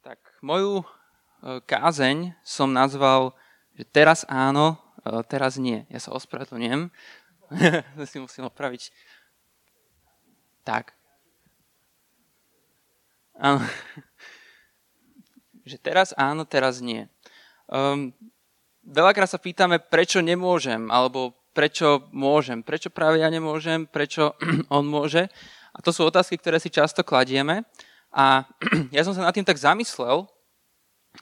Tak moju e, kázeň som nazval, že teraz áno, e, teraz nie. Ja sa ospravedlňujem. si musím opraviť. Tak. Áno. Že teraz áno, teraz nie. Um, veľakrát sa pýtame, prečo nemôžem, alebo prečo môžem, prečo práve ja nemôžem, prečo on môže. A to sú otázky, ktoré si často kladieme. A ja som sa nad tým tak zamyslel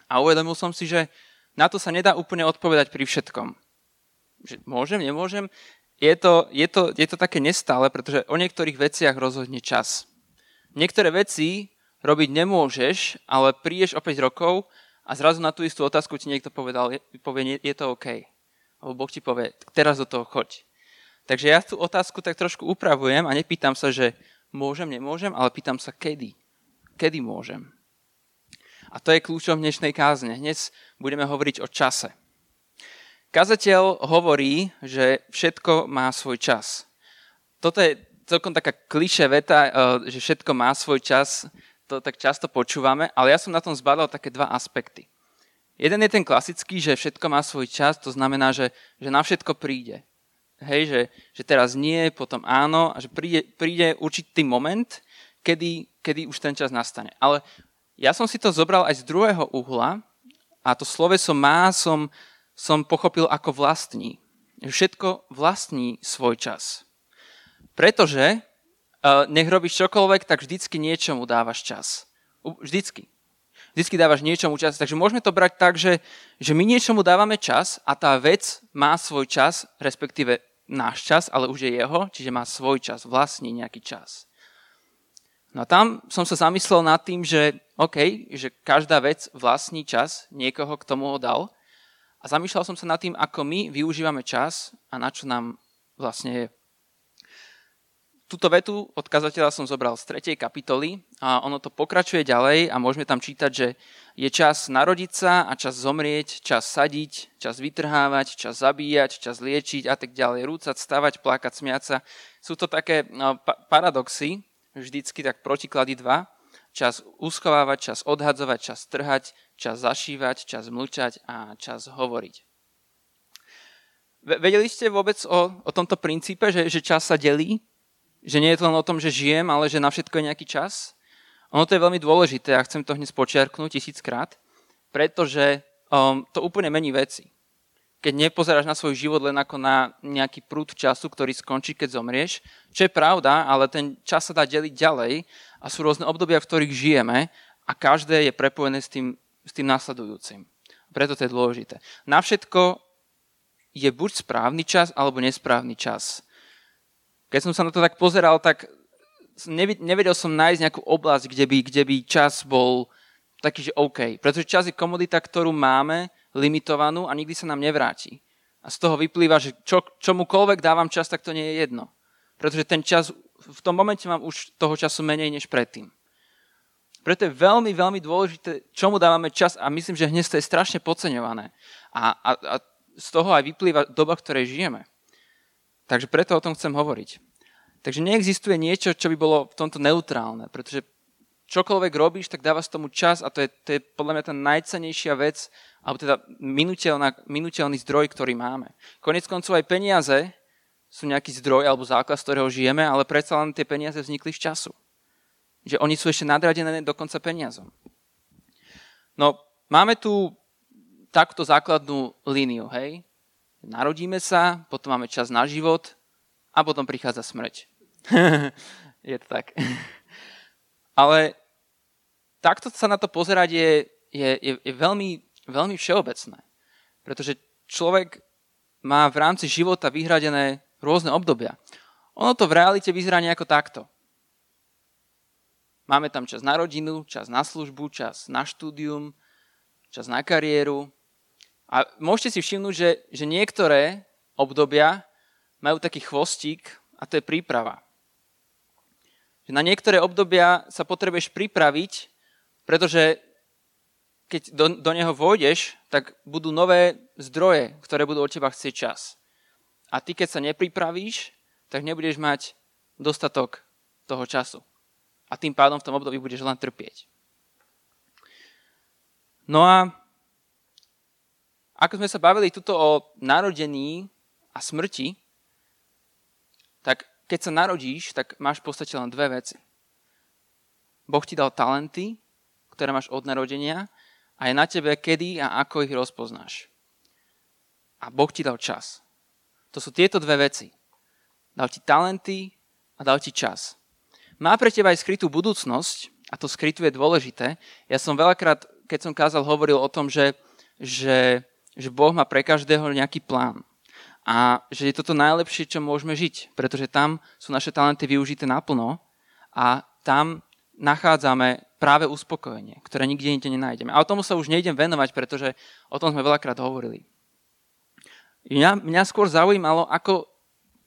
a uvedomil som si, že na to sa nedá úplne odpovedať pri všetkom. Že môžem, nemôžem. Je to, je, to, je to také nestále, pretože o niektorých veciach rozhodne čas. Niektoré veci robiť nemôžeš, ale prídeš o 5 rokov a zrazu na tú istú otázku ti niekto povedal, povie, je to OK. Alebo Boh ti povie, teraz do toho choď. Takže ja tú otázku tak trošku upravujem a nepýtam sa, že môžem, nemôžem, ale pýtam sa kedy kedy môžem. A to je kľúčom dnešnej kázne. Dnes budeme hovoriť o čase. Kazateľ hovorí, že všetko má svoj čas. Toto je celkom taká kliše veta, eh, že všetko má svoj čas. To tak často počúvame, ale ja som na tom zbadal také dva aspekty. Jeden je ten klasický, že všetko má svoj čas, to znamená, že, že na všetko príde. Hej, že, že teraz nie, potom áno, a že príde, príde určitý moment, kedy, kedy už ten čas nastane. Ale ja som si to zobral aj z druhého uhla a to sloveso má som, som pochopil ako vlastní. Všetko vlastní svoj čas. Pretože uh, nech robíš čokoľvek, tak vždycky niečomu dávaš čas. Vždycky. Vždycky dávaš niečomu čas. Takže môžeme to brať tak, že, že my niečomu dávame čas a tá vec má svoj čas, respektíve náš čas, ale už je jeho, čiže má svoj čas, vlastní nejaký čas. No a tam som sa zamyslel nad tým, že OK, že každá vec vlastní čas, niekoho k tomu ho dal. A zamýšľal som sa nad tým, ako my využívame čas a na čo nám vlastne je. Tuto vetu od kazateľa som zobral z 3. kapitoly a ono to pokračuje ďalej a môžeme tam čítať, že je čas narodiť sa a čas zomrieť, čas sadiť, čas vytrhávať, čas zabíjať, čas liečiť a tak ďalej, rúcať, stavať, plakať, smiať sa. Sú to také no, pa- paradoxy, vždycky tak protiklady dva. Čas uschovávať, čas odhadzovať, čas trhať, čas zašívať, čas mlčať a čas hovoriť. Vedeli ste vôbec o, o tomto princípe, že, že čas sa delí? Že nie je to len o tom, že žijem, ale že na všetko je nejaký čas? Ono to je veľmi dôležité a chcem to hneď počiarknúť tisíckrát, pretože um, to úplne mení veci keď nepozeráš na svoj život len ako na nejaký prúd času, ktorý skončí, keď zomrieš, čo je pravda, ale ten čas sa dá deliť ďalej a sú rôzne obdobia, v ktorých žijeme a každé je prepojené s tým, s tým následujúcim. Preto to je dôležité. Na všetko je buď správny čas, alebo nesprávny čas. Keď som sa na to tak pozeral, tak nevedel som nájsť nejakú oblasť, kde by, kde by čas bol taký, že OK. Pretože čas je komodita, ktorú máme, limitovanú a nikdy sa nám nevráti. A z toho vyplýva, že čo, čomukoľvek dávam čas, tak to nie je jedno. Pretože ten čas, v tom momente mám už toho času menej než predtým. Preto je veľmi, veľmi dôležité, čomu dávame čas a myslím, že dnes to je strašne podceňované. A, a, a z toho aj vyplýva doba, v ktorej žijeme. Takže preto o tom chcem hovoriť. Takže neexistuje niečo, čo by bolo v tomto neutrálne, pretože čokoľvek robíš, tak dáva z tomu čas a to je, to je podľa mňa tá najcenejšia vec, alebo teda minuteľný zdroj, ktorý máme. Konec koncov aj peniaze sú nejaký zdroj alebo základ, z ktorého žijeme, ale predsa len tie peniaze vznikli z času. Že oni sú ešte nadradené dokonca peniazom. No, máme tu takto základnú líniu, hej? Narodíme sa, potom máme čas na život a potom prichádza smrť. je to tak. Ale takto sa na to pozerať je, je, je, je veľmi veľmi všeobecné. Pretože človek má v rámci života vyhradené rôzne obdobia. Ono to v realite vyzerá nejako takto. Máme tam čas na rodinu, čas na službu, čas na štúdium, čas na kariéru. A môžete si všimnúť, že, že niektoré obdobia majú taký chvostík a to je príprava. Na niektoré obdobia sa potrebuješ pripraviť, pretože keď do, do neho vôjdeš, tak budú nové zdroje, ktoré budú od teba chcieť čas. A ty, keď sa nepripravíš, tak nebudeš mať dostatok toho času. A tým pádom v tom období budeš len trpieť. No a ako sme sa bavili tuto o narodení a smrti, tak keď sa narodíš, tak máš v podstate len dve veci. Boh ti dal talenty, ktoré máš od narodenia a je na tebe, kedy a ako ich rozpoznáš. A Boh ti dal čas. To sú tieto dve veci. Dal ti talenty a dal ti čas. Má pre teba aj skrytú budúcnosť a to skrytú je dôležité. Ja som veľakrát, keď som kázal, hovoril o tom, že, že že Boh má pre každého nejaký plán. A že je toto najlepšie, čo môžeme žiť, pretože tam sú naše talenty využité naplno a tam nachádzame práve uspokojenie, ktoré nikde inde nenájdeme. A o tomu sa už nejdem venovať, pretože o tom sme veľakrát hovorili. Mňa, mňa skôr zaujímalo, ako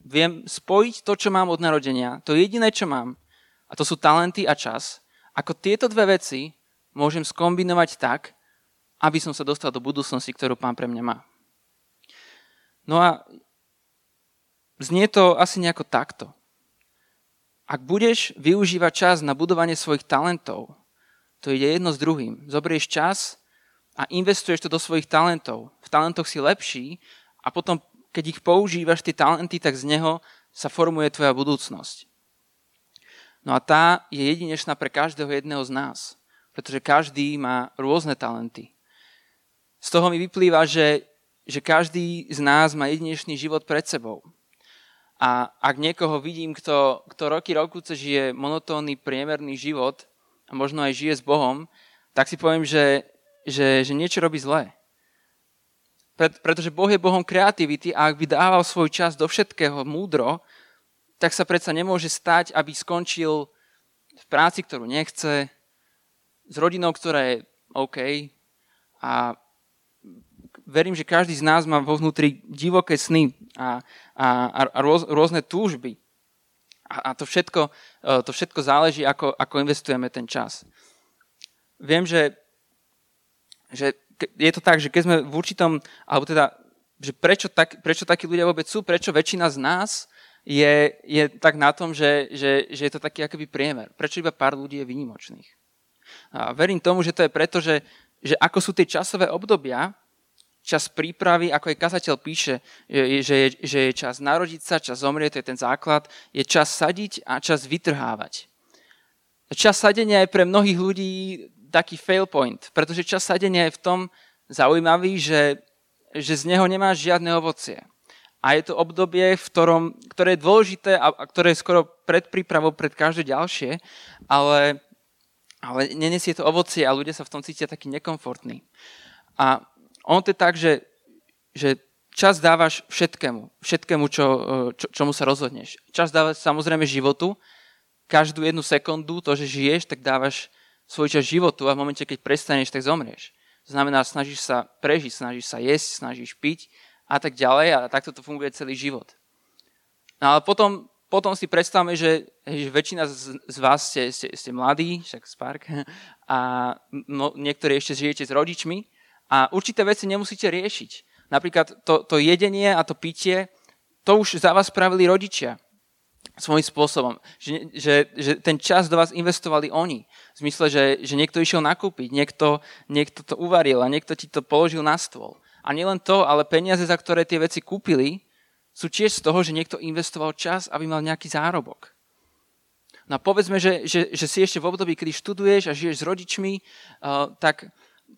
viem spojiť to, čo mám od narodenia, to jediné, čo mám, a to sú talenty a čas, ako tieto dve veci môžem skombinovať tak, aby som sa dostal do budúcnosti, ktorú pán pre mňa má. No a znie to asi nejako takto. Ak budeš využívať čas na budovanie svojich talentov, to ide jedno s druhým. Zobrieš čas a investuješ to do svojich talentov. V talentoch si lepší a potom, keď ich používaš, tie talenty, tak z neho sa formuje tvoja budúcnosť. No a tá je jedinečná pre každého jedného z nás, pretože každý má rôzne talenty. Z toho mi vyplýva, že, že každý z nás má jedinečný život pred sebou. A ak niekoho vidím, kto, kto roky rokuce žije monotónny, priemerný život a možno aj žije s Bohom, tak si poviem, že, že, že niečo robí zle. Pretože Boh je Bohom kreativity a ak by dával svoj čas do všetkého múdro, tak sa predsa nemôže stať, aby skončil v práci, ktorú nechce, s rodinou, ktorá je OK a verím, že každý z nás má vo vnútri divoké sny a, a, a rôz, rôzne túžby. A, a to, všetko, e, to všetko záleží, ako, ako investujeme ten čas. Viem, že, že je to tak, že keď sme v určitom, alebo teda, že prečo, tak, prečo takí ľudia vôbec sú, prečo väčšina z nás je, je tak na tom, že, že, že je to taký akoby priemer. Prečo iba pár ľudí je výnimočných. A verím tomu, že to je preto, že, že ako sú tie časové obdobia, čas prípravy, ako aj kazateľ píše, že, je, že je čas narodiť sa, čas zomrieť, to je ten základ, je čas sadiť a čas vytrhávať. Čas sadenia je pre mnohých ľudí taký fail point, pretože čas sadenia je v tom zaujímavý, že, že z neho nemáš žiadne ovocie. A je to obdobie, v ktorom, ktoré je dôležité a, a ktoré je skoro pred prípravou pred každé ďalšie, ale, ale nenesie to ovocie a ľudia sa v tom cítia taký nekomfortní. A on to je tak, že, že čas dávaš všetkému, všetkému, čo, čo, čomu sa rozhodneš. Čas dávaš samozrejme životu, každú jednu sekundu, to, že žiješ, tak dávaš svoj čas životu a v momente, keď prestaneš, tak zomrieš. To znamená, snažíš sa prežiť, snažíš sa jesť, snažíš piť a tak ďalej a takto to funguje celý život. No ale potom, potom si predstavme, že, že väčšina z, z vás ste, ste, ste mladí, však Spark, a no, niektorí ešte žijete s rodičmi a určité veci nemusíte riešiť. Napríklad to, to jedenie a to pitie, to už za vás spravili rodičia svojím spôsobom. Že, že, že ten čas do vás investovali oni. V zmysle, že, že niekto išiel nakúpiť, niekto, niekto to uvaril a niekto ti to položil na stôl. A nielen to, ale peniaze, za ktoré tie veci kúpili, sú tiež z toho, že niekto investoval čas, aby mal nejaký zárobok. No a povedzme, že, že, že si ešte v období, kedy študuješ a žiješ s rodičmi, uh, tak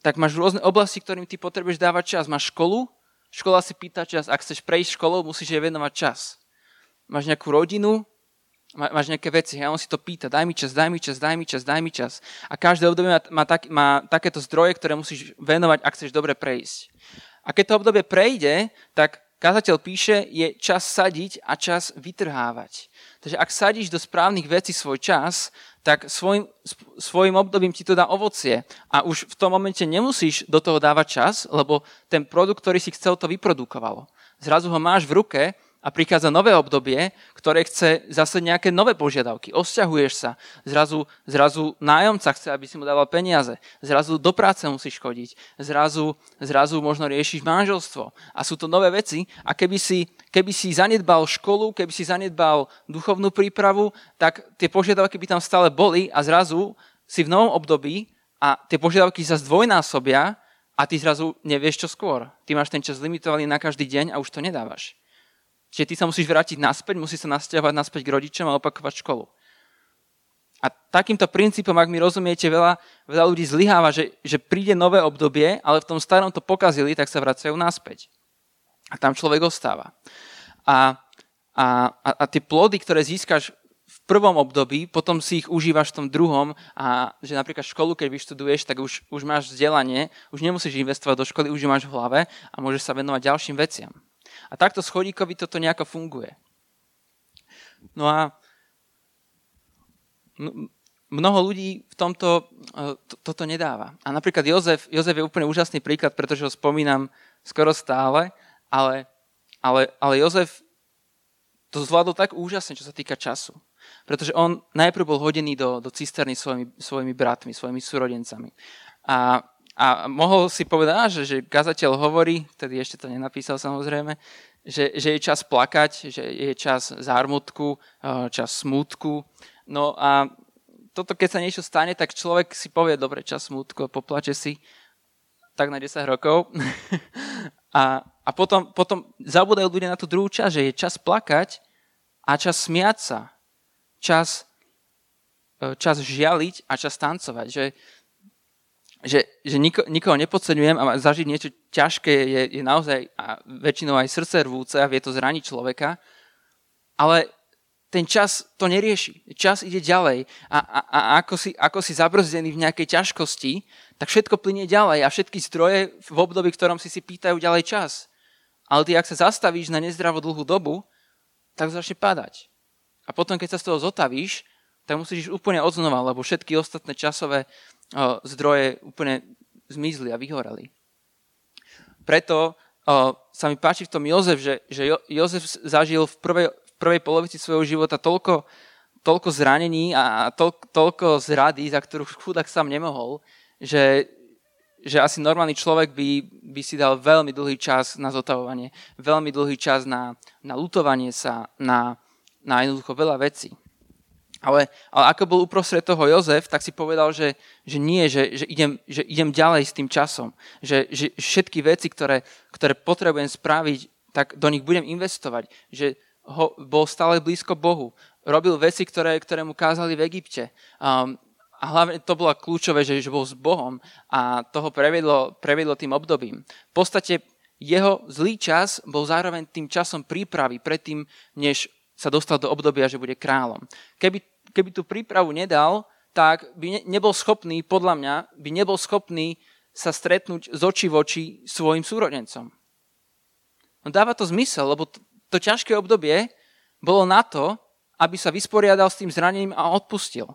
tak máš rôzne oblasti, ktorým ty potrebuješ dávať čas. Máš školu, škola si pýta čas. Ak chceš prejsť školou, musíš jej venovať čas. Máš nejakú rodinu, máš nejaké veci a on si to pýta, daj mi čas, daj mi čas, daj mi čas, daj mi čas. A každé obdobie má, má, tak, má takéto zdroje, ktoré musíš venovať, ak chceš dobre prejsť. A keď to obdobie prejde, tak kazateľ píše, je čas sadiť a čas vytrhávať. Takže ak sadíš do správnych vecí svoj čas, tak svojim, svojim obdobím ti to dá ovocie. A už v tom momente nemusíš do toho dávať čas, lebo ten produkt, ktorý si chcel, to vyprodukovalo. Zrazu ho máš v ruke a prichádza nové obdobie, ktoré chce zase nejaké nové požiadavky. Osťahuješ sa, zrazu, zrazu nájomca chce, aby si mu dával peniaze, zrazu do práce musíš chodiť, zrazu, zrazu možno riešiš manželstvo. A sú to nové veci a keby si, keby si zanedbal školu, keby si zanedbal duchovnú prípravu, tak tie požiadavky by tam stále boli a zrazu si v novom období a tie požiadavky sa zdvojnásobia a ty zrazu nevieš čo skôr. Ty máš ten čas limitovaný na každý deň a už to nedávaš. Čiže ty sa musíš vrátiť naspäť, musíš sa nasťahovať naspäť k rodičom a opakovať školu. A takýmto princípom, ak mi rozumiete, veľa, veľa ľudí zlyháva, že, že príde nové obdobie, ale v tom starom to pokazili, tak sa vracajú naspäť. A tam človek ostáva. A, a, a, a tie plody, ktoré získaš v prvom období, potom si ich užívaš v tom druhom a že napríklad školu, keď vyštuduješ, tak už, už máš vzdelanie, už nemusíš investovať do školy, už ju máš v hlave a môžeš sa venovať ďalším veciam. A takto schodíkovi toto nejako funguje. No a mnoho ľudí v tomto e, to, toto nedáva. A napríklad Jozef, Jozef je úplne úžasný príklad, pretože ho spomínam skoro stále, ale, ale, ale Jozef to zvládol tak úžasne, čo sa týka času. Pretože on najprv bol hodený do, do cisterny svojimi, svojimi bratmi, svojimi súrodencami. A, a mohol si povedať, že, že kazateľ hovorí, tedy ešte to nenapísal samozrejme, že, že je čas plakať, že je čas zármutku, e, čas smútku, No a toto, keď sa niečo stane, tak človek si povie, dobre, čas smutko, poplače si, tak na 10 rokov. a, a potom, potom zabudajú ľudia na tú druhú časť, že je čas plakať a čas smiať sa. Čas, e, čas žialiť a čas tancovať. Že, že, že niko, nikoho nepodceňujem a zažiť niečo ťažké je, je naozaj a väčšinou aj srdce rvúce a vie to zraniť človeka. Ale ten čas to nerieši. Čas ide ďalej a, a, a ako, si, ako si zabrzdený v nejakej ťažkosti, tak všetko plinie ďalej a všetky zdroje v období, v ktorom si si pýtajú ďalej čas. Ale ty, ak sa zastavíš na nezdravo dlhú dobu, tak začne padať. A potom, keď sa z toho zotavíš, tak musíš úplne odznova, lebo všetky ostatné časové zdroje úplne zmizli a vyhoreli. Preto sa mi páči v tom Jozef, že, že jo, Jozef zažil v prvej, prvej polovici svojho života toľko, toľko zranení a toľ, toľko zrady, za ktorú chudák sám nemohol, že, že asi normálny človek by, by si dal veľmi dlhý čas na zotavovanie, veľmi dlhý čas na, na lutovanie sa, na, na jednoducho veľa vecí. Ale, ale ako bol uprostred toho Jozef, tak si povedal, že, že nie, že, že, idem, že idem ďalej s tým časom. Že, že všetky veci, ktoré, ktoré potrebujem spraviť, tak do nich budem investovať. Že ho, bol stále blízko Bohu. Robil veci, ktoré, ktoré mu kázali v Egypte. Um, a hlavne to bolo kľúčové, že, že bol s Bohom a toho prevedlo, prevedlo tým obdobím. V podstate jeho zlý čas bol zároveň tým časom prípravy predtým, než sa dostal do obdobia, že bude kráľom. Keby, keby tú prípravu nedal, tak by ne, nebol schopný, podľa mňa, by nebol schopný sa stretnúť z očí v oči svojim súrodencom. No dáva to zmysel, lebo to ťažké obdobie bolo na to, aby sa vysporiadal s tým zranením a odpustil.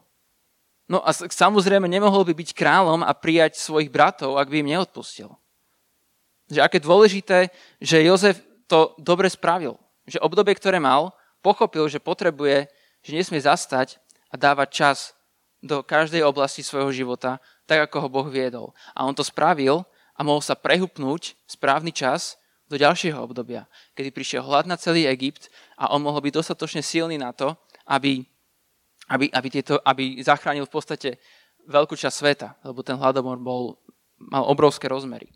No a samozrejme nemohol by byť kráľom a prijať svojich bratov, ak by im neodpustil. Že aké dôležité, že Jozef to dobre spravil. Že obdobie, ktoré mal, pochopil, že potrebuje, že nesmie zastať a dávať čas do každej oblasti svojho života, tak ako ho Boh viedol. A on to spravil a mohol sa prehupnúť správny čas do ďalšieho obdobia, kedy prišiel hlad na celý Egypt a on mohol byť dostatočne silný na to, aby, aby, aby, tieto, aby zachránil v podstate veľkú časť sveta, lebo ten hladomor bol, mal obrovské rozmery.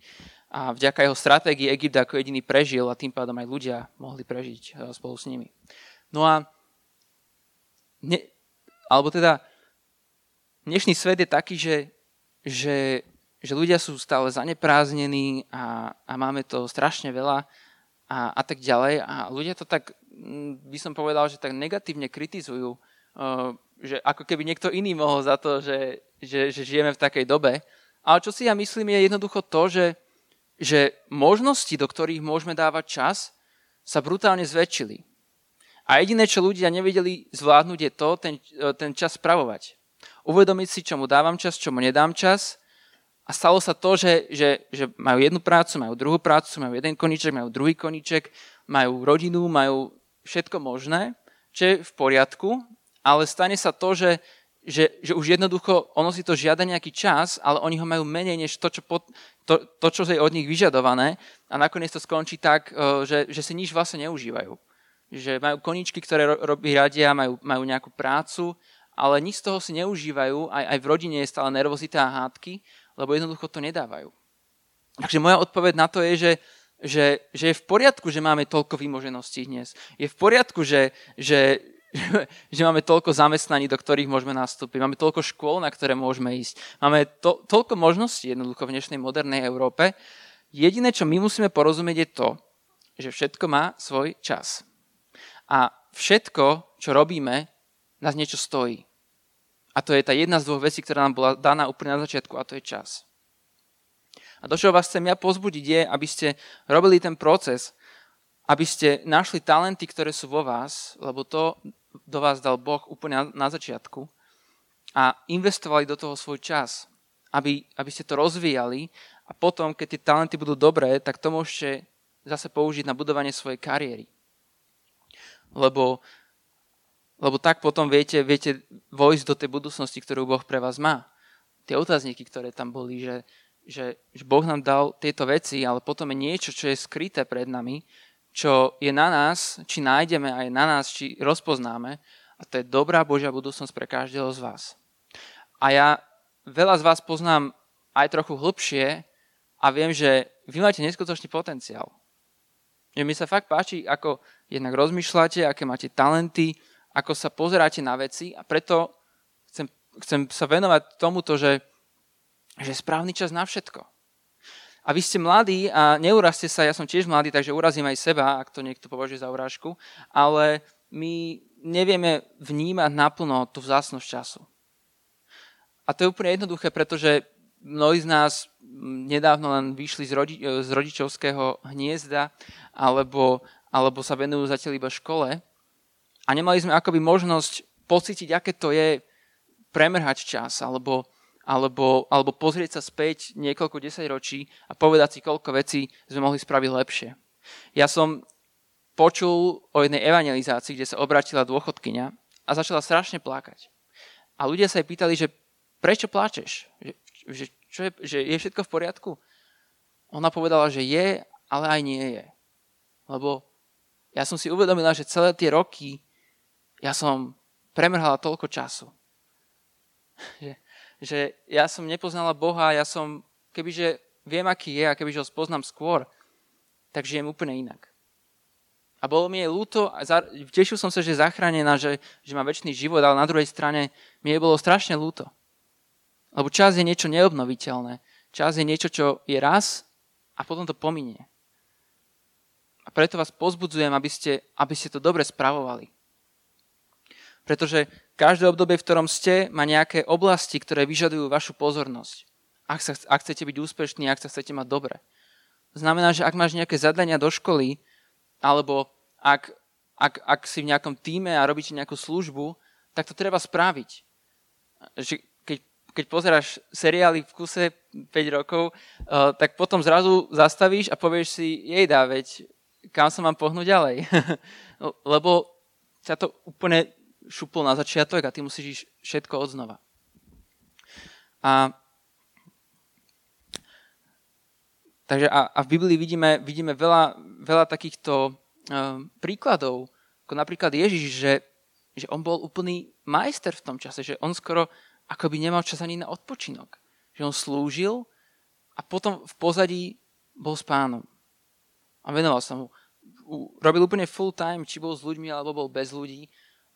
A vďaka jeho stratégii Egypt ako jediný prežil a tým pádom aj ľudia mohli prežiť e, spolu s nimi. No a ne, alebo teda dnešný svet je taký, že, že že ľudia sú stále zanepráznení a, a máme to strašne veľa a, a tak ďalej. A ľudia to tak, mm, by som povedal, že tak negatívne kritizujú, uh, že ako keby niekto iný mohol za to, že, že, že žijeme v takej dobe. Ale čo si ja myslím je jednoducho to, že, že možnosti, do ktorých môžeme dávať čas, sa brutálne zväčšili. A jediné, čo ľudia nevedeli zvládnuť, je to, ten, ten čas spravovať. Uvedomiť si, čomu dávam čas, čomu nedám čas a stalo sa to, že, že, že majú jednu prácu, majú druhú prácu, majú jeden koniček, majú druhý koniček, majú rodinu, majú všetko možné, čo je v poriadku, ale stane sa to, že, že, že už jednoducho ono si to žiada nejaký čas, ale oni ho majú menej než to, čo, pod, to, to, čo je od nich vyžadované a nakoniec to skončí tak, e, že, že si nič vlastne neužívajú. Že majú koničky, ktoré robí radia, majú, majú nejakú prácu ale nič z toho si neužívajú, aj, aj v rodine je stále nervozita a hádky, lebo jednoducho to nedávajú. Takže moja odpoveď na to je, že, že, že je v poriadku, že máme toľko vymožeností dnes. Je v poriadku, že, že, že máme toľko zamestnaní, do ktorých môžeme nastúpiť. Máme toľko škôl, na ktoré môžeme ísť. Máme to, toľko možností jednoducho v dnešnej modernej Európe. Jediné, čo my musíme porozumieť, je to, že všetko má svoj čas. A všetko, čo robíme, nás niečo stojí. A to je tá jedna z dvoch vecí, ktorá nám bola daná úplne na začiatku, a to je čas. A to, čo vás chcem ja pozbudiť, je, aby ste robili ten proces, aby ste našli talenty, ktoré sú vo vás, lebo to do vás dal Boh úplne na, začiatku a investovali do toho svoj čas, aby, aby ste to rozvíjali a potom, keď tie talenty budú dobré, tak to môžete zase použiť na budovanie svojej kariéry. Lebo lebo tak potom viete, viete vojsť do tej budúcnosti, ktorú Boh pre vás má. Tie otázniky, ktoré tam boli, že, že, že Boh nám dal tieto veci, ale potom je niečo, čo je skryté pred nami, čo je na nás, či nájdeme a je na nás, či rozpoznáme. A to je dobrá Božia budúcnosť pre každého z vás. A ja veľa z vás poznám aj trochu hlbšie a viem, že vy máte neskutočný potenciál. Že sa fakt páči, ako jednak rozmýšľate, aké máte talenty, ako sa pozeráte na veci a preto chcem, chcem sa venovať tomuto, že, je správny čas na všetko. A vy ste mladí a neurazte sa, ja som tiež mladý, takže urazím aj seba, ak to niekto považuje za urážku, ale my nevieme vnímať naplno tú vzácnosť času. A to je úplne jednoduché, pretože mnohí z nás nedávno len vyšli z rodičovského hniezda alebo, alebo sa venujú zatiaľ iba škole a nemali sme akoby možnosť pocítiť, aké to je premrhať čas alebo, alebo, alebo pozrieť sa späť niekoľko desaťročí a povedať si, koľko vecí sme mohli spraviť lepšie. Ja som počul o jednej evangelizácii, kde sa obratila dôchodkyňa a začala strašne plakať. A ľudia sa jej pýtali, že prečo pláčeš? Že, že, čo je, že je všetko v poriadku? Ona povedala, že je, ale aj nie je. Lebo ja som si uvedomila, že celé tie roky ja som premrhala toľko času. Že, že ja som nepoznala Boha, ja som, kebyže viem, aký je a kebyže ho spoznám skôr, tak žijem úplne inak. A bolo mi jej ľúto, a tešil som sa, že je zachránená, že, že má väčší život, ale na druhej strane mi je bolo strašne ľúto. Lebo čas je niečo neobnoviteľné. Čas je niečo, čo je raz a potom to pominie. A preto vás pozbudzujem, aby ste, aby ste to dobre spravovali. Pretože každé obdobie, v ktorom ste, má nejaké oblasti, ktoré vyžadujú vašu pozornosť. Ak, sa, ak chcete byť úspešní, ak sa chcete mať dobre. Znamená, že ak máš nejaké zadania do školy, alebo ak, ak, ak si v nejakom týme a robíte nejakú službu, tak to treba spraviť. Že keď, keď pozeráš seriály v kuse 5 rokov, uh, tak potom zrazu zastavíš a povieš si, jej dá, veď kam sa mám pohnúť ďalej. Lebo ťa to úplne šupol na začiatok a ty musíš ísť všetko odznova. A, takže a, a v Biblii vidíme, vidíme veľa, veľa takýchto um, príkladov, ako napríklad Ježiš, že, že on bol úplný majster v tom čase, že on skoro akoby nemal čas ani na odpočinok. Že on slúžil a potom v pozadí bol s pánom. A venoval sa mu. Robil úplne full time, či bol s ľuďmi, alebo bol bez ľudí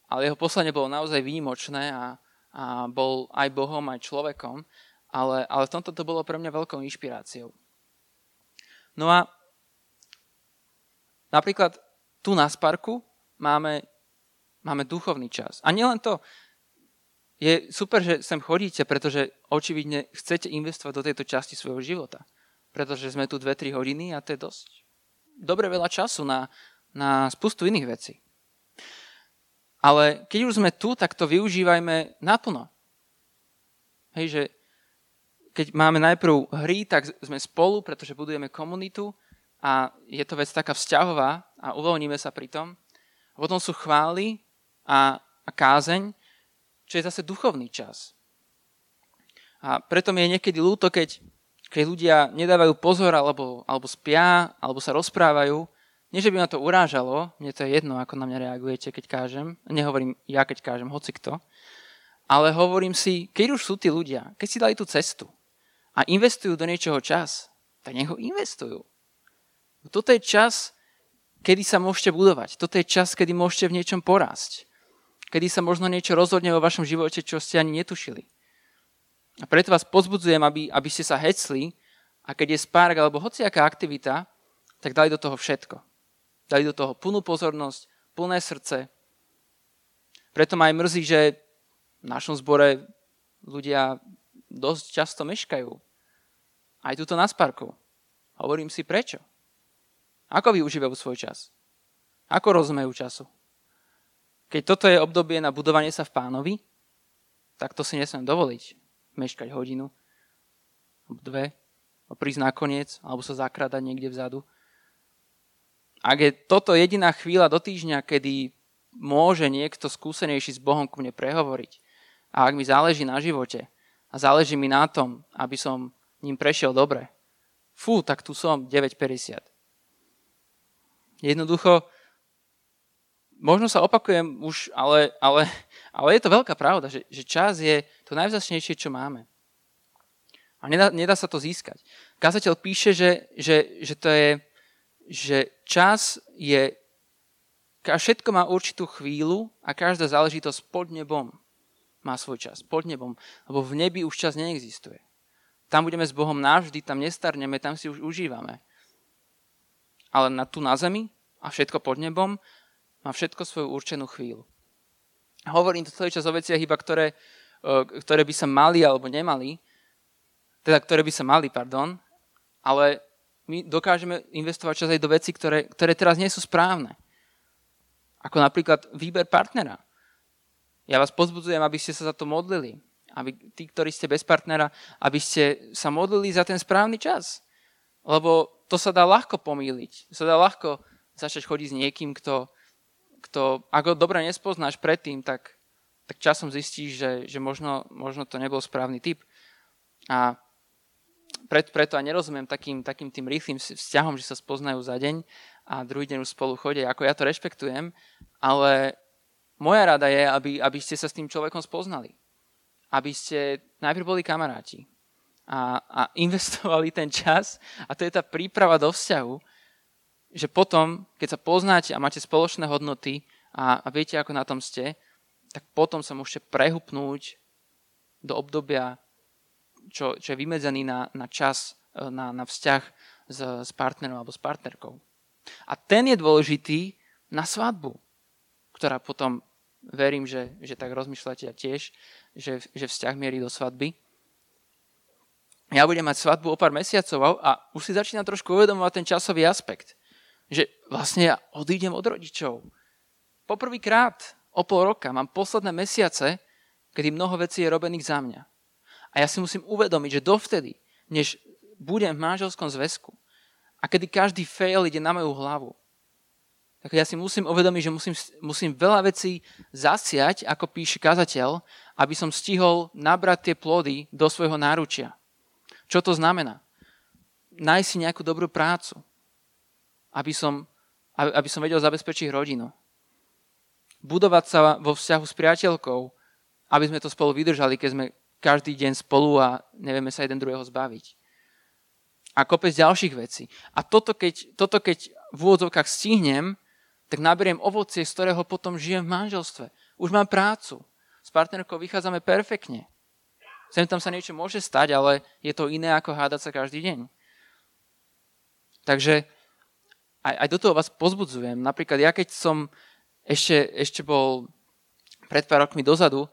ale jeho poslanie bolo naozaj výnimočné a, a bol aj Bohom, aj človekom, ale, ale v tomto to bolo pre mňa veľkou inšpiráciou. No a napríklad tu na Sparku máme, máme duchovný čas. A nielen to, je super, že sem chodíte, pretože očividne chcete investovať do tejto časti svojho života. Pretože sme tu 2-3 hodiny a to je dosť dobre veľa času na, na spustu iných vecí. Ale keď už sme tu, tak to využívajme naplno. Hej, že keď máme najprv hry, tak sme spolu, pretože budujeme komunitu a je to vec taká vzťahová a uvoľníme sa pri tom. A potom sú chvály a, a kázeň, čo je zase duchovný čas. A preto mi je niekedy ľúto, keď, keď ľudia nedávajú pozor, alebo, alebo spia, alebo sa rozprávajú, nie, že by ma to urážalo, mne to je jedno, ako na mňa reagujete, keď kážem. Nehovorím ja, keď kážem, hoci kto. ale hovorím si, keď už sú tí ľudia, keď si dali tú cestu a investujú do niečoho čas, tak nech ho investujú. Toto je čas, kedy sa môžete budovať. Toto je čas, kedy môžete v niečom porásť. Kedy sa možno niečo rozhodne vo vašom živote, čo ste ani netušili. A preto vás pozbudzujem, aby, aby ste sa hecli a keď je spárk alebo hociaká aktivita, tak dali do toho všetko. Dali do toho plnú pozornosť, plné srdce. Preto ma aj mrzí, že v našom zbore ľudia dosť často meškajú. Aj tuto na sparku. Hovorím si prečo. Ako využívajú svoj čas? Ako rozumejú času? Keď toto je obdobie na budovanie sa v pánovi, tak to si nesmiem dovoliť. Meškať hodinu, dve, prísť nakoniec, alebo sa zakradať niekde vzadu. Ak je toto jediná chvíľa do týždňa, kedy môže niekto skúsenejší s Bohom ku mne prehovoriť, a ak mi záleží na živote a záleží mi na tom, aby som ním prešiel dobre, fú, tak tu som 9.50. Jednoducho, možno sa opakujem už, ale, ale, ale je to veľká pravda, že, že čas je to najvzácnejšie, čo máme. A nedá, nedá sa to získať. Kazateľ píše, že, že, že to je, že čas je, všetko má určitú chvíľu a každá záležitosť pod nebom má svoj čas pod nebom, lebo v nebi už čas neexistuje. Tam budeme s Bohom navždy, tam nestarneme, tam si už užívame. Ale na, tu na zemi a všetko pod nebom má všetko svoju určenú chvíľu. Hovorím to celý čas o veciach iba, ktoré, ktoré by sa mali alebo nemali, teda ktoré by sa mali, pardon, ale my dokážeme investovať čas aj do vecí, ktoré, ktoré teraz nie sú správne. Ako napríklad výber partnera. Ja vás pozbudzujem, aby ste sa za to modlili. Aby tí, ktorí ste bez partnera, aby ste sa modlili za ten správny čas. Lebo to sa dá ľahko pomýliť. Sa dá ľahko začať chodiť s niekým, kto, kto ako dobre nespoznáš predtým, tak, tak časom zistíš, že, že možno, možno to nebol správny typ. A preto, preto aj nerozumiem takým, takým tým rýchlým vzťahom, že sa spoznajú za deň a druhý deň už spolu chodia. Ako ja to rešpektujem, ale moja rada je, aby, aby ste sa s tým človekom spoznali. Aby ste najprv boli kamaráti a, a investovali ten čas a to je tá príprava do vzťahu, že potom, keď sa poznáte a máte spoločné hodnoty a, a viete, ako na tom ste, tak potom sa môžete prehupnúť do obdobia, čo, čo je vymedzený na, na čas, e, na, na vzťah s, s partnerom alebo s partnerkou. A ten je dôležitý na svadbu, ktorá potom verím, že, že tak rozmýšľate tiež, že, že vzťah mierí do svadby. Ja budem mať svadbu o pár mesiacov a už si začínam trošku uvedomovať ten časový aspekt. Že vlastne ja odídem od rodičov. Poprvýkrát o pol roka mám posledné mesiace, kedy mnoho vecí je robených za mňa. A ja si musím uvedomiť, že dovtedy, než budem v manželskom zväzku a kedy každý fail ide na moju hlavu, tak ja si musím uvedomiť, že musím, musím veľa vecí zasiať, ako píše kazateľ, aby som stihol nabrať tie plody do svojho náručia. Čo to znamená? Nájsť si nejakú dobrú prácu, aby som, aby som vedel zabezpečiť rodinu. Budovať sa vo vzťahu s priateľkou, aby sme to spolu vydržali, keď sme každý deň spolu a nevieme sa jeden druhého zbaviť. A kopec ďalších vecí. A toto keď, toto keď v úvodzovkách stihnem, tak naberiem ovocie, z ktorého potom žijem v manželstve. Už mám prácu. S partnerkou vychádzame perfektne. Sem tam sa niečo môže stať, ale je to iné ako hádať sa každý deň. Takže aj, aj do toho vás pozbudzujem. Napríklad ja keď som ešte, ešte bol pred pár rokmi dozadu,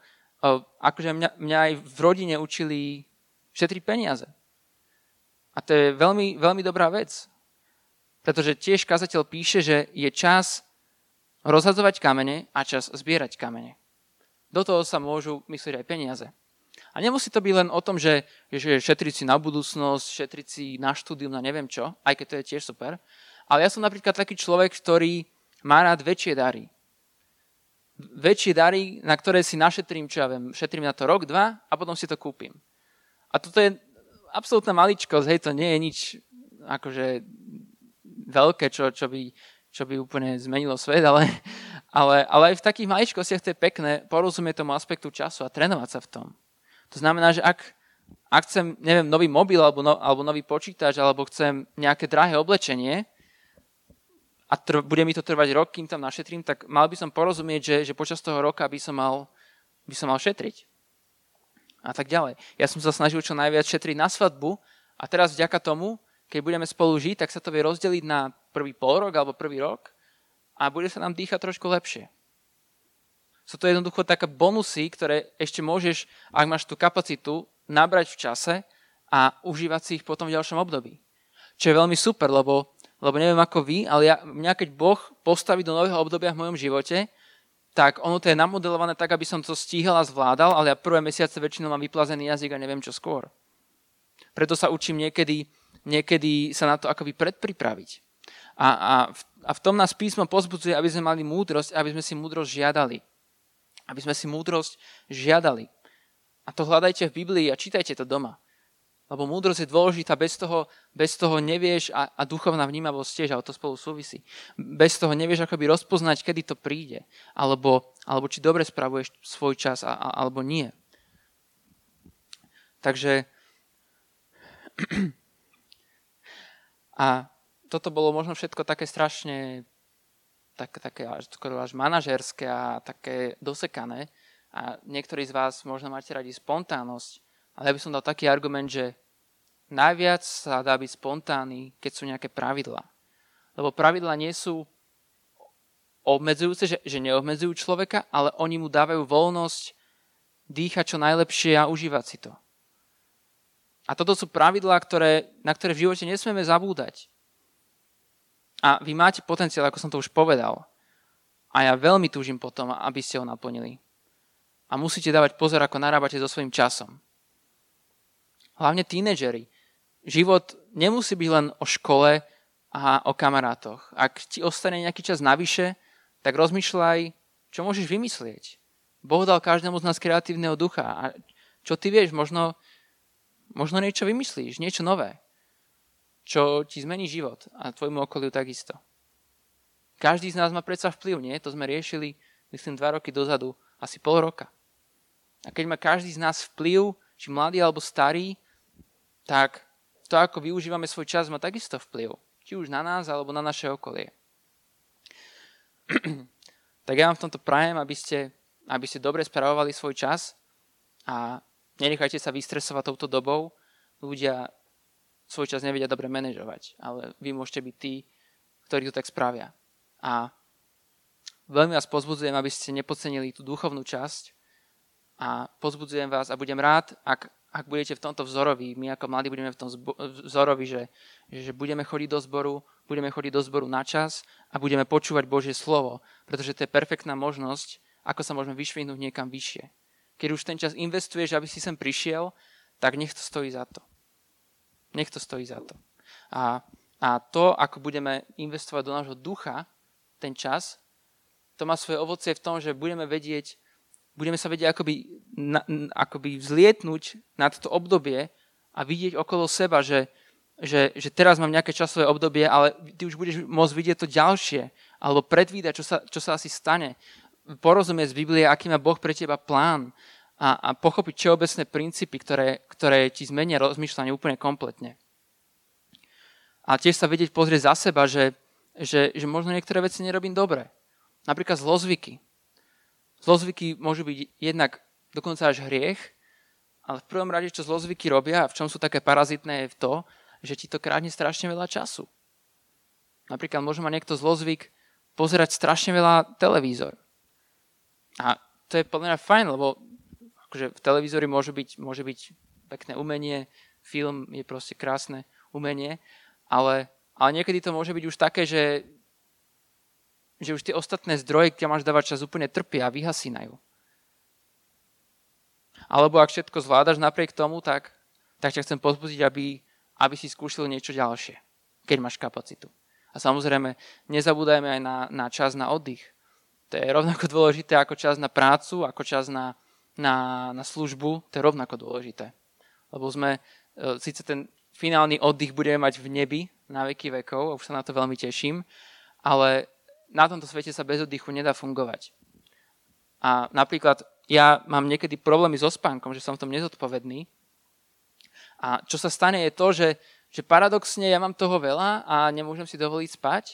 akože mňa, mňa aj v rodine učili šetriť peniaze. A to je veľmi, veľmi dobrá vec. Pretože tiež kazateľ píše, že je čas rozhadzovať kamene a čas zbierať kamene. Do toho sa môžu myslieť aj peniaze. A nemusí to byť len o tom, že, že šetriť si na budúcnosť, šetriť si na štúdium, na neviem čo, aj keď to je tiež super. Ale ja som napríklad taký človek, ktorý má rád väčšie dary. Väčšie dary, na ktoré si našetrím, čo ja viem, šetrím na to rok, dva a potom si to kúpim. A toto je absolútna maličkosť, hej, to nie je nič akože veľké, čo, čo, by, čo by úplne zmenilo svet, ale, Ale, ale aj v takých maličkostiach to je pekné porozumieť tomu aspektu času a trénovať sa v tom. To znamená, že ak, ak chcem, neviem, nový mobil alebo, no, alebo nový počítač, alebo chcem nejaké drahé oblečenie a tr- bude mi to trvať rok, kým tam našetrím, tak mal by som porozumieť, že, že počas toho roka by som mal, by som mal šetriť. A tak ďalej. Ja som sa snažil čo najviac šetriť na svadbu a teraz vďaka tomu, keď budeme spolu žiť, tak sa to vie rozdeliť na prvý pol rok alebo prvý rok a bude sa nám dýchať trošku lepšie. Sú to jednoducho také bonusy, ktoré ešte môžeš, ak máš tú kapacitu, nabrať v čase a užívať si ich potom v ďalšom období. Čo je veľmi super, lebo, lebo neviem ako vy, ale ja, mňa keď Boh postaví do nového obdobia v mojom živote, tak ono to je namodelované tak, aby som to stíhal a zvládal, ale ja prvé mesiace väčšinou mám vyplazený jazyk a neviem čo skôr. Preto sa učím niekedy, niekedy sa na to akoby predpripraviť. A, a, v, a v tom nás písmo pozbudzuje, aby sme mali múdrosť, aby sme si múdrosť žiadali. Aby sme si múdrosť žiadali. A to hľadajte v Biblii a čítajte to doma. Lebo múdrosť je dôležitá, bez toho, bez toho nevieš a, a duchovná vnímavosť tiež, ale to spolu súvisí. Bez toho nevieš akoby rozpoznať, kedy to príde, alebo, alebo či dobre spravuješ svoj čas a, a, alebo nie. Takže a toto bolo možno všetko také strašne tak, také až, skoro až manažerské a také dosekané. A niektorí z vás možno máte radi spontánnosť, ale ja by som dal taký argument, že najviac sa dá byť spontánny, keď sú nejaké pravidlá. Lebo pravidlá nie sú obmedzujúce, že, že neobmedzujú človeka, ale oni mu dávajú voľnosť dýchať čo najlepšie a užívať si to. A toto sú pravidlá, ktoré, na ktoré v živote nesmieme zabúdať. A vy máte potenciál, ako som to už povedal. A ja veľmi túžim potom, aby ste ho naplnili. A musíte dávať pozor, ako narábate so svojím časom. Hlavne tínedžeri. Život nemusí byť len o škole a o kamarátoch. Ak ti ostane nejaký čas navyše, tak rozmýšľaj, čo môžeš vymyslieť. Boh dal každému z nás kreatívneho ducha. A čo ty vieš, možno, možno niečo vymyslíš, niečo nové čo ti zmení život a tvojmu okoliu takisto. Každý z nás má predsa vplyv, nie? To sme riešili, myslím, dva roky dozadu, asi pol roka. A keď má každý z nás vplyv, či mladý alebo starý, tak to, ako využívame svoj čas, má takisto vplyv. Či už na nás, alebo na naše okolie. tak ja vám v tomto prajem, aby ste, aby ste dobre spravovali svoj čas a nenechajte sa vystresovať touto dobou. Ľudia svoj čas nevedia dobre manažovať, ale vy môžete byť tí, ktorí to tak spravia. A veľmi vás pozbudzujem, aby ste nepodcenili tú duchovnú časť a pozbudzujem vás a budem rád, ak, ak budete v tomto vzoroví, my ako mladí budeme v tom zbo- vzorovi, že, že budeme chodiť do zboru, budeme chodiť do zboru na čas a budeme počúvať Božie slovo, pretože to je perfektná možnosť, ako sa môžeme vyšvihnúť niekam vyššie. Keď už ten čas investuješ, aby si sem prišiel, tak nech to stojí za to. Nech to stojí za to. A, a to, ako budeme investovať do nášho ducha ten čas, to má svoje ovocie v tom, že budeme vedieť, budeme sa vedieť akoby, na, akoby vzlietnúť na toto obdobie a vidieť okolo seba, že, že, že teraz mám nejaké časové obdobie, ale ty už budeš môcť vidieť to ďalšie, alebo predvídať, čo sa, čo sa asi stane. Porozumieť z Biblie, aký má Boh pre teba plán a, a pochopiť všeobecné princípy, ktoré, ktoré ti zmenia rozmýšľanie úplne kompletne. A tiež sa vedieť pozrieť za seba, že, že, že možno niektoré veci nerobím dobre. Napríklad zlozvyky. Zlozvyky môžu byť jednak dokonca až hriech, ale v prvom rade, čo zlozvyky robia a v čom sú také parazitné, je v to, že ti to krátne strašne veľa času. Napríklad môže mať niekto zlozvyk pozerať strašne veľa televízor. A to je podľa mňa fajn, lebo akože v televízori môže byť, môže byť pekné umenie, film je proste krásne umenie, ale, ale niekedy to môže byť už také, že, že už tie ostatné zdroje, kde máš dávať čas, úplne trpia a vyhasínajú. Alebo ak všetko zvládaš napriek tomu, tak, tak ťa chcem pozbudiť, aby, aby si skúšil niečo ďalšie, keď máš kapacitu. A samozrejme, nezabúdajme aj na, na čas na oddych. To je rovnako dôležité ako čas na prácu, ako čas na, na, na službu, to je rovnako dôležité. Lebo sme, e, síce ten finálny oddych budeme mať v nebi na veky vekov, už sa na to veľmi teším, ale na tomto svete sa bez oddychu nedá fungovať. A napríklad ja mám niekedy problémy so spánkom, že som v tom nezodpovedný. A čo sa stane je to, že, že paradoxne ja mám toho veľa a nemôžem si dovoliť spať,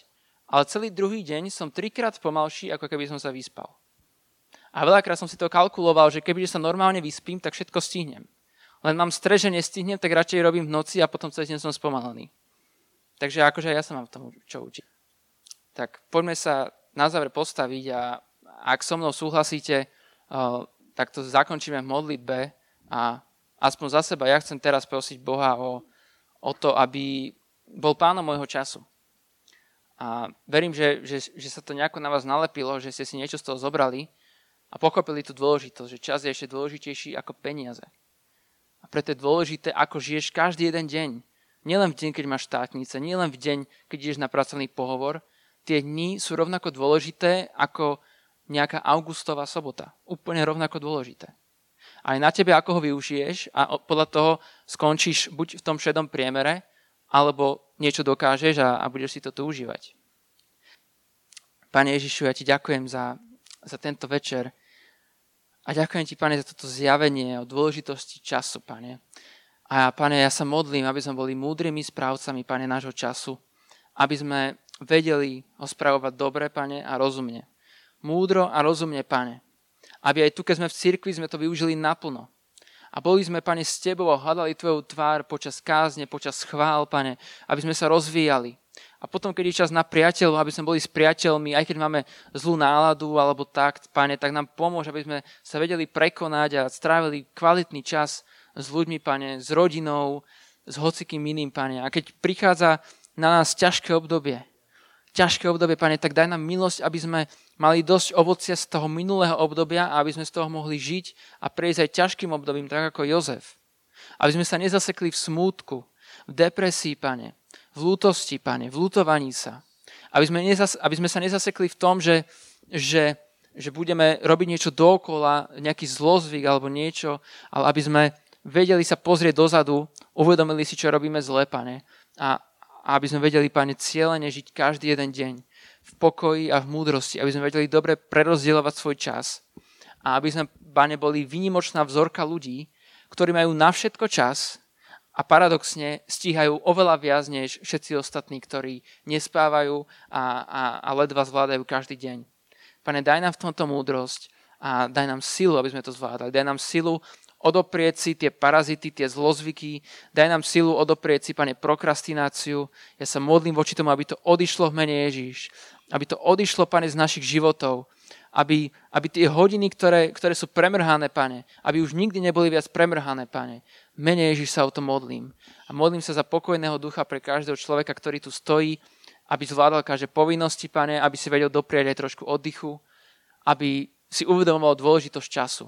ale celý druhý deň som trikrát pomalší, ako keby som sa vyspal. A veľakrát som si to kalkuloval, že keby sa normálne vyspím, tak všetko stihnem. Len mám stres, nestihnem, tak radšej robím v noci a potom celý deň som spomalený. Takže akože ja sa mám tom čo učiť. Tak poďme sa na záver postaviť a ak so mnou súhlasíte, tak to zakončíme v modlitbe a aspoň za seba ja chcem teraz prosiť Boha o, o to, aby bol pánom môjho času. A verím, že, že, že sa to nejako na vás nalepilo, že ste si niečo z toho zobrali a pochopili tú dôležitosť, že čas je ešte dôležitejší ako peniaze. A preto je dôležité, ako žiješ každý jeden deň. Nielen v deň, keď máš štátnice, nielen v deň, keď ideš na pracovný pohovor. Tie dni sú rovnako dôležité ako nejaká augustová sobota. Úplne rovnako dôležité. Aj na tebe, ako ho využiješ a podľa toho skončíš buď v tom šedom priemere, alebo niečo dokážeš a, a budeš si to tu užívať. Pane Ježišu, ja ti ďakujem za, za tento večer. A ďakujem ti, pane, za toto zjavenie o dôležitosti času, pane. A pane, ja sa modlím, aby sme boli múdrymi správcami, pane, nášho času. Aby sme vedeli ho spravovať dobre, pane, a rozumne. Múdro a rozumne, pane. Aby aj tu, keď sme v cirkvi, sme to využili naplno. A boli sme, pane, s tebou a hľadali tvoju tvár počas kázne, počas chvál, pane, aby sme sa rozvíjali. A potom, keď je čas na priateľov, aby sme boli s priateľmi, aj keď máme zlú náladu alebo tak, pane, tak nám pomôže, aby sme sa vedeli prekonať a strávili kvalitný čas s ľuďmi, pane, s rodinou, s hocikým iným, pane. A keď prichádza na nás ťažké obdobie, ťažké obdobie, pane, tak daj nám milosť, aby sme mali dosť ovocia z toho minulého obdobia a aby sme z toho mohli žiť a prejsť aj ťažkým obdobím, tak ako Jozef. Aby sme sa nezasekli v smútku, v depresii, pane, v lútosti, pane, v lútovaní sa. Aby sme, nezas, aby sme sa nezasekli v tom, že, že, že budeme robiť niečo dookola, nejaký zlozvyk alebo niečo, ale aby sme vedeli sa pozrieť dozadu, uvedomili si, čo robíme zle, pane, a, a aby sme vedeli, pane, cieľene žiť každý jeden deň v pokoji a v múdrosti, aby sme vedeli dobre prerozdielovať svoj čas a aby sme, pane, boli výnimočná vzorka ľudí, ktorí majú na všetko čas a paradoxne stíhajú oveľa viac než všetci ostatní, ktorí nespávajú a, a, a ledva zvládajú každý deň. Pane, daj nám v tomto múdrosť a daj nám silu, aby sme to zvládali. Daj nám silu odoprieť si tie parazity, tie zlozvyky. Daj nám silu odoprieť si, Pane, prokrastináciu. Ja sa modlím voči tomu, aby to odišlo v mene Ježíš. Aby to odišlo, Pane, z našich životov aby, aby tie hodiny, ktoré, ktoré sú premrhané, pane, aby už nikdy neboli viac premrhané, pane. Menej Ježiš sa o to modlím. A modlím sa za pokojného ducha pre každého človeka, ktorý tu stojí, aby zvládal každé povinnosti, pane, aby si vedel dopriať aj trošku oddychu, aby si uvedomoval dôležitosť času.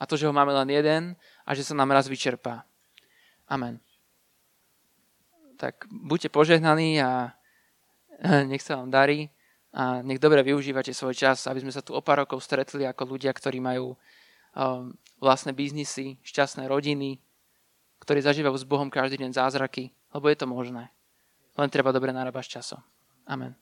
A to, že ho máme len jeden a že sa nám raz vyčerpá. Amen. Tak buďte požehnaní a nech sa vám darí a nech dobre využívate svoj čas, aby sme sa tu o pár rokov stretli ako ľudia, ktorí majú um, vlastné biznisy, šťastné rodiny, ktorí zažívajú s Bohom každý deň zázraky, lebo je to možné. Len treba dobre narábať časom. Amen.